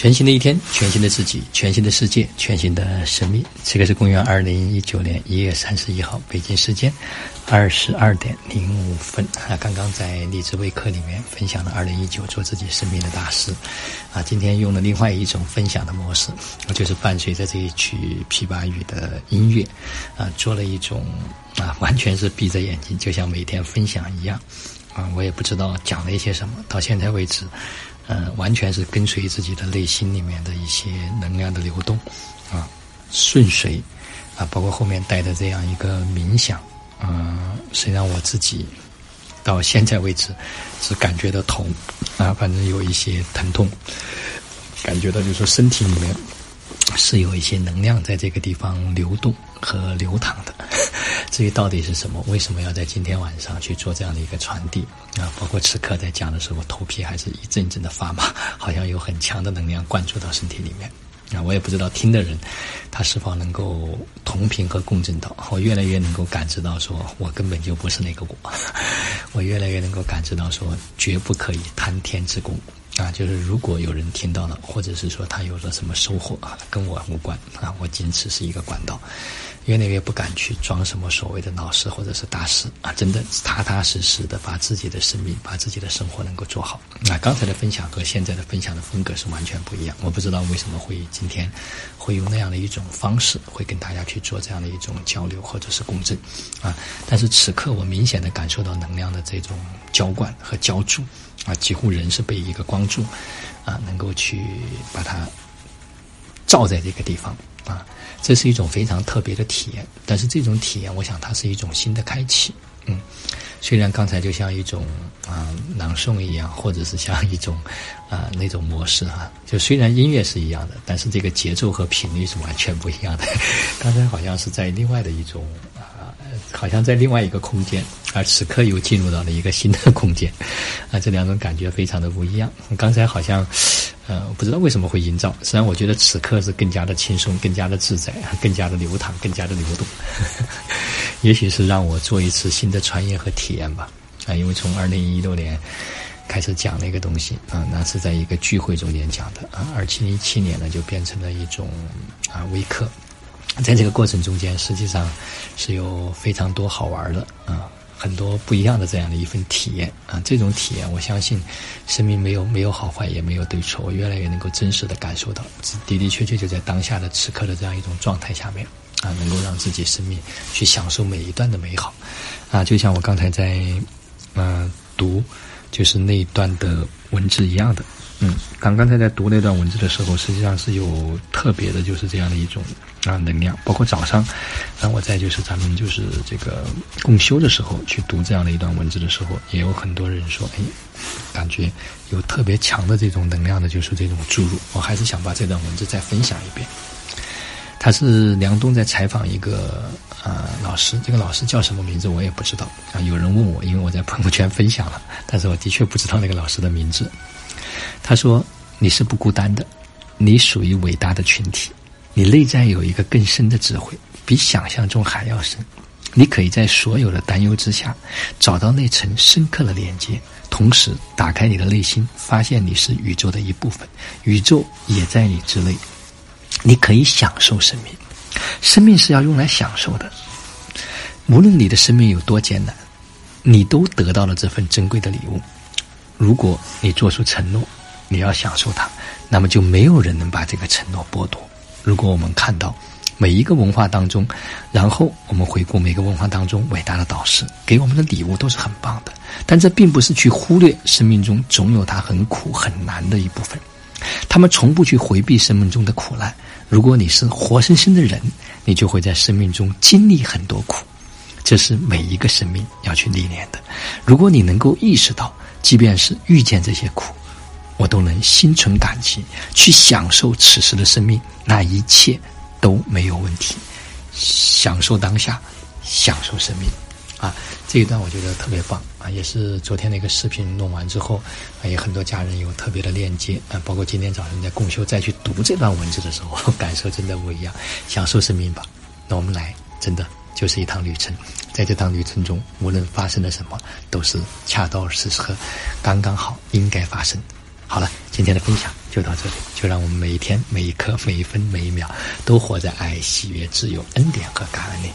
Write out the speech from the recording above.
全新的一天，全新的自己，全新的世界，全新的生命。这个是公元二零一九年一月三十一号北京时间二十二点零五分啊！刚刚在励志微课里面分享了二零一九做自己生命的大事啊！今天用了另外一种分享的模式，就是伴随着这一曲琵琶语的音乐啊，做了一种啊，完全是闭着眼睛，就像每天分享一样啊！我也不知道讲了一些什么，到现在为止。嗯，完全是跟随自己的内心里面的一些能量的流动，啊，顺随，啊，包括后面带的这样一个冥想，嗯，实际上我自己到现在为止只感觉到痛，啊，反正有一些疼痛，感觉到就是说身体里面是有一些能量在这个地方流动和流淌的。至于到底是什么，为什么要在今天晚上去做这样的一个传递啊？包括此刻在讲的时候，头皮还是一阵阵的发麻，好像有很强的能量灌注到身体里面啊！我也不知道听的人他是否能够同频和共振到。我越来越能够感知到，说我根本就不是那个我，我越来越能够感知到，说绝不可以贪天之功啊！就是如果有人听到了，或者是说他有了什么收获啊，跟我无关啊，我仅此是一个管道。越来越不敢去装什么所谓的老师或者是大师啊，真的踏踏实实的把自己的生命、把自己的生活能够做好。那刚才的分享和现在的分享的风格是完全不一样。我不知道为什么会今天会用那样的一种方式，会跟大家去做这样的一种交流或者是共振啊。但是此刻我明显的感受到能量的这种浇灌和浇筑啊，几乎人是被一个光柱啊，能够去把它照在这个地方啊。这是一种非常特别的体验，但是这种体验，我想它是一种新的开启。嗯，虽然刚才就像一种啊朗诵一样，或者是像一种啊那种模式哈，就虽然音乐是一样的，但是这个节奏和频率是完全不一样的。刚才好像是在另外的一种，好像在另外一个空间，而此刻又进入到了一个新的空间，啊，这两种感觉非常的不一样。刚才好像。呃，不知道为什么会营造。实际上，我觉得此刻是更加的轻松，更加的自在，更加的流淌，更加的流动。也许是让我做一次新的穿越和体验吧。啊，因为从二零一六年开始讲那个东西啊，那是在一个聚会中间讲的啊。二七一七年呢，就变成了一种啊微课。在这个过程中间，实际上是有非常多好玩的啊。很多不一样的这样的一份体验啊，这种体验，我相信，生命没有没有好坏，也没有对错，我越来越能够真实的感受到，的的确确就在当下的此刻的这样一种状态下面啊，能够让自己生命去享受每一段的美好啊，就像我刚才在嗯读，就是那一段的文字一样的。嗯，刚刚才在读那段文字的时候，实际上是有特别的，就是这样的一种啊能量。包括早上，当我在就是咱们就是这个共修的时候去读这样的一段文字的时候，也有很多人说，哎，感觉有特别强的这种能量的，就是这种注入。我还是想把这段文字再分享一遍。他是梁冬在采访一个啊老师，这个老师叫什么名字我也不知道啊。有人问我，因为我在朋友圈分享了，但是我的确不知道那个老师的名字。他说：“你是不孤单的，你属于伟大的群体，你内在有一个更深的智慧，比想象中还要深。你可以在所有的担忧之下，找到那层深刻的连接，同时打开你的内心，发现你是宇宙的一部分，宇宙也在你之内。你可以享受生命，生命是要用来享受的。无论你的生命有多艰难，你都得到了这份珍贵的礼物。”如果你做出承诺，你要享受它，那么就没有人能把这个承诺剥夺。如果我们看到每一个文化当中，然后我们回顾每个文化当中伟大的导师给我们的礼物都是很棒的，但这并不是去忽略生命中总有他很苦很难的一部分。他们从不去回避生命中的苦难。如果你是活生生的人，你就会在生命中经历很多苦，这是每一个生命要去历练的。如果你能够意识到。即便是遇见这些苦，我都能心存感激，去享受此时的生命，那一切都没有问题。享受当下，享受生命，啊，这一段我觉得特别棒啊！也是昨天那个视频弄完之后，啊，有很多家人有特别的链接啊，包括今天早上在共修再去读这段文字的时候，感受真的不一样。享受生命吧，那我们来，真的。就是一趟旅程，在这趟旅程中，无论发生了什么，都是恰到适合，刚刚好，应该发生。好了，今天的分享就到这里，就让我们每一天、每一刻、每一分、每一秒，都活在爱、喜悦、自由、恩典和感恩里。